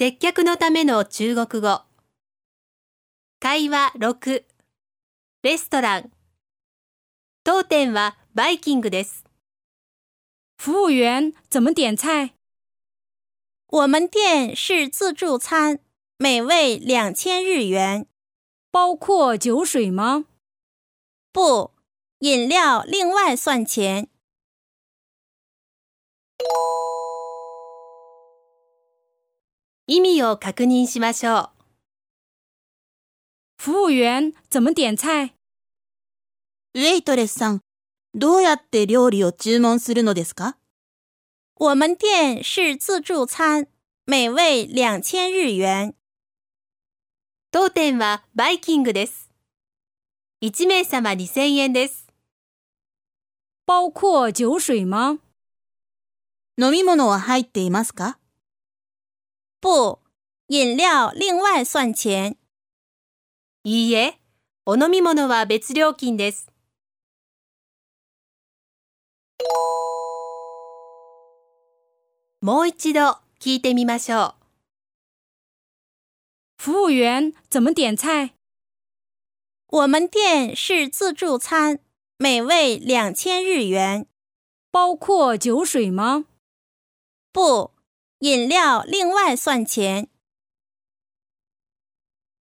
接客のための中国語。会話6。レストラン。当店はバイキングです。服务员，怎么点菜？我们店是自助餐，每位两千日元。包括酒水吗？不，饮料另外算钱。意味を確認しましょう。服务员，怎么点菜？ウェイトレスさん、どうやって料理を注文するのですか？我们店是自助餐，每位两千日元。当店はバイキングです。1名様2000円です。包括酒水吗？飲み物は入っていますか？不、飲料另外算钱。いいえ、お飲み物は別料金です。もう一度聞いてみましょう。服务员，怎么点菜？我们店是自助餐，每位两千日元。包括酒水吗？不， 饮料另外算钱。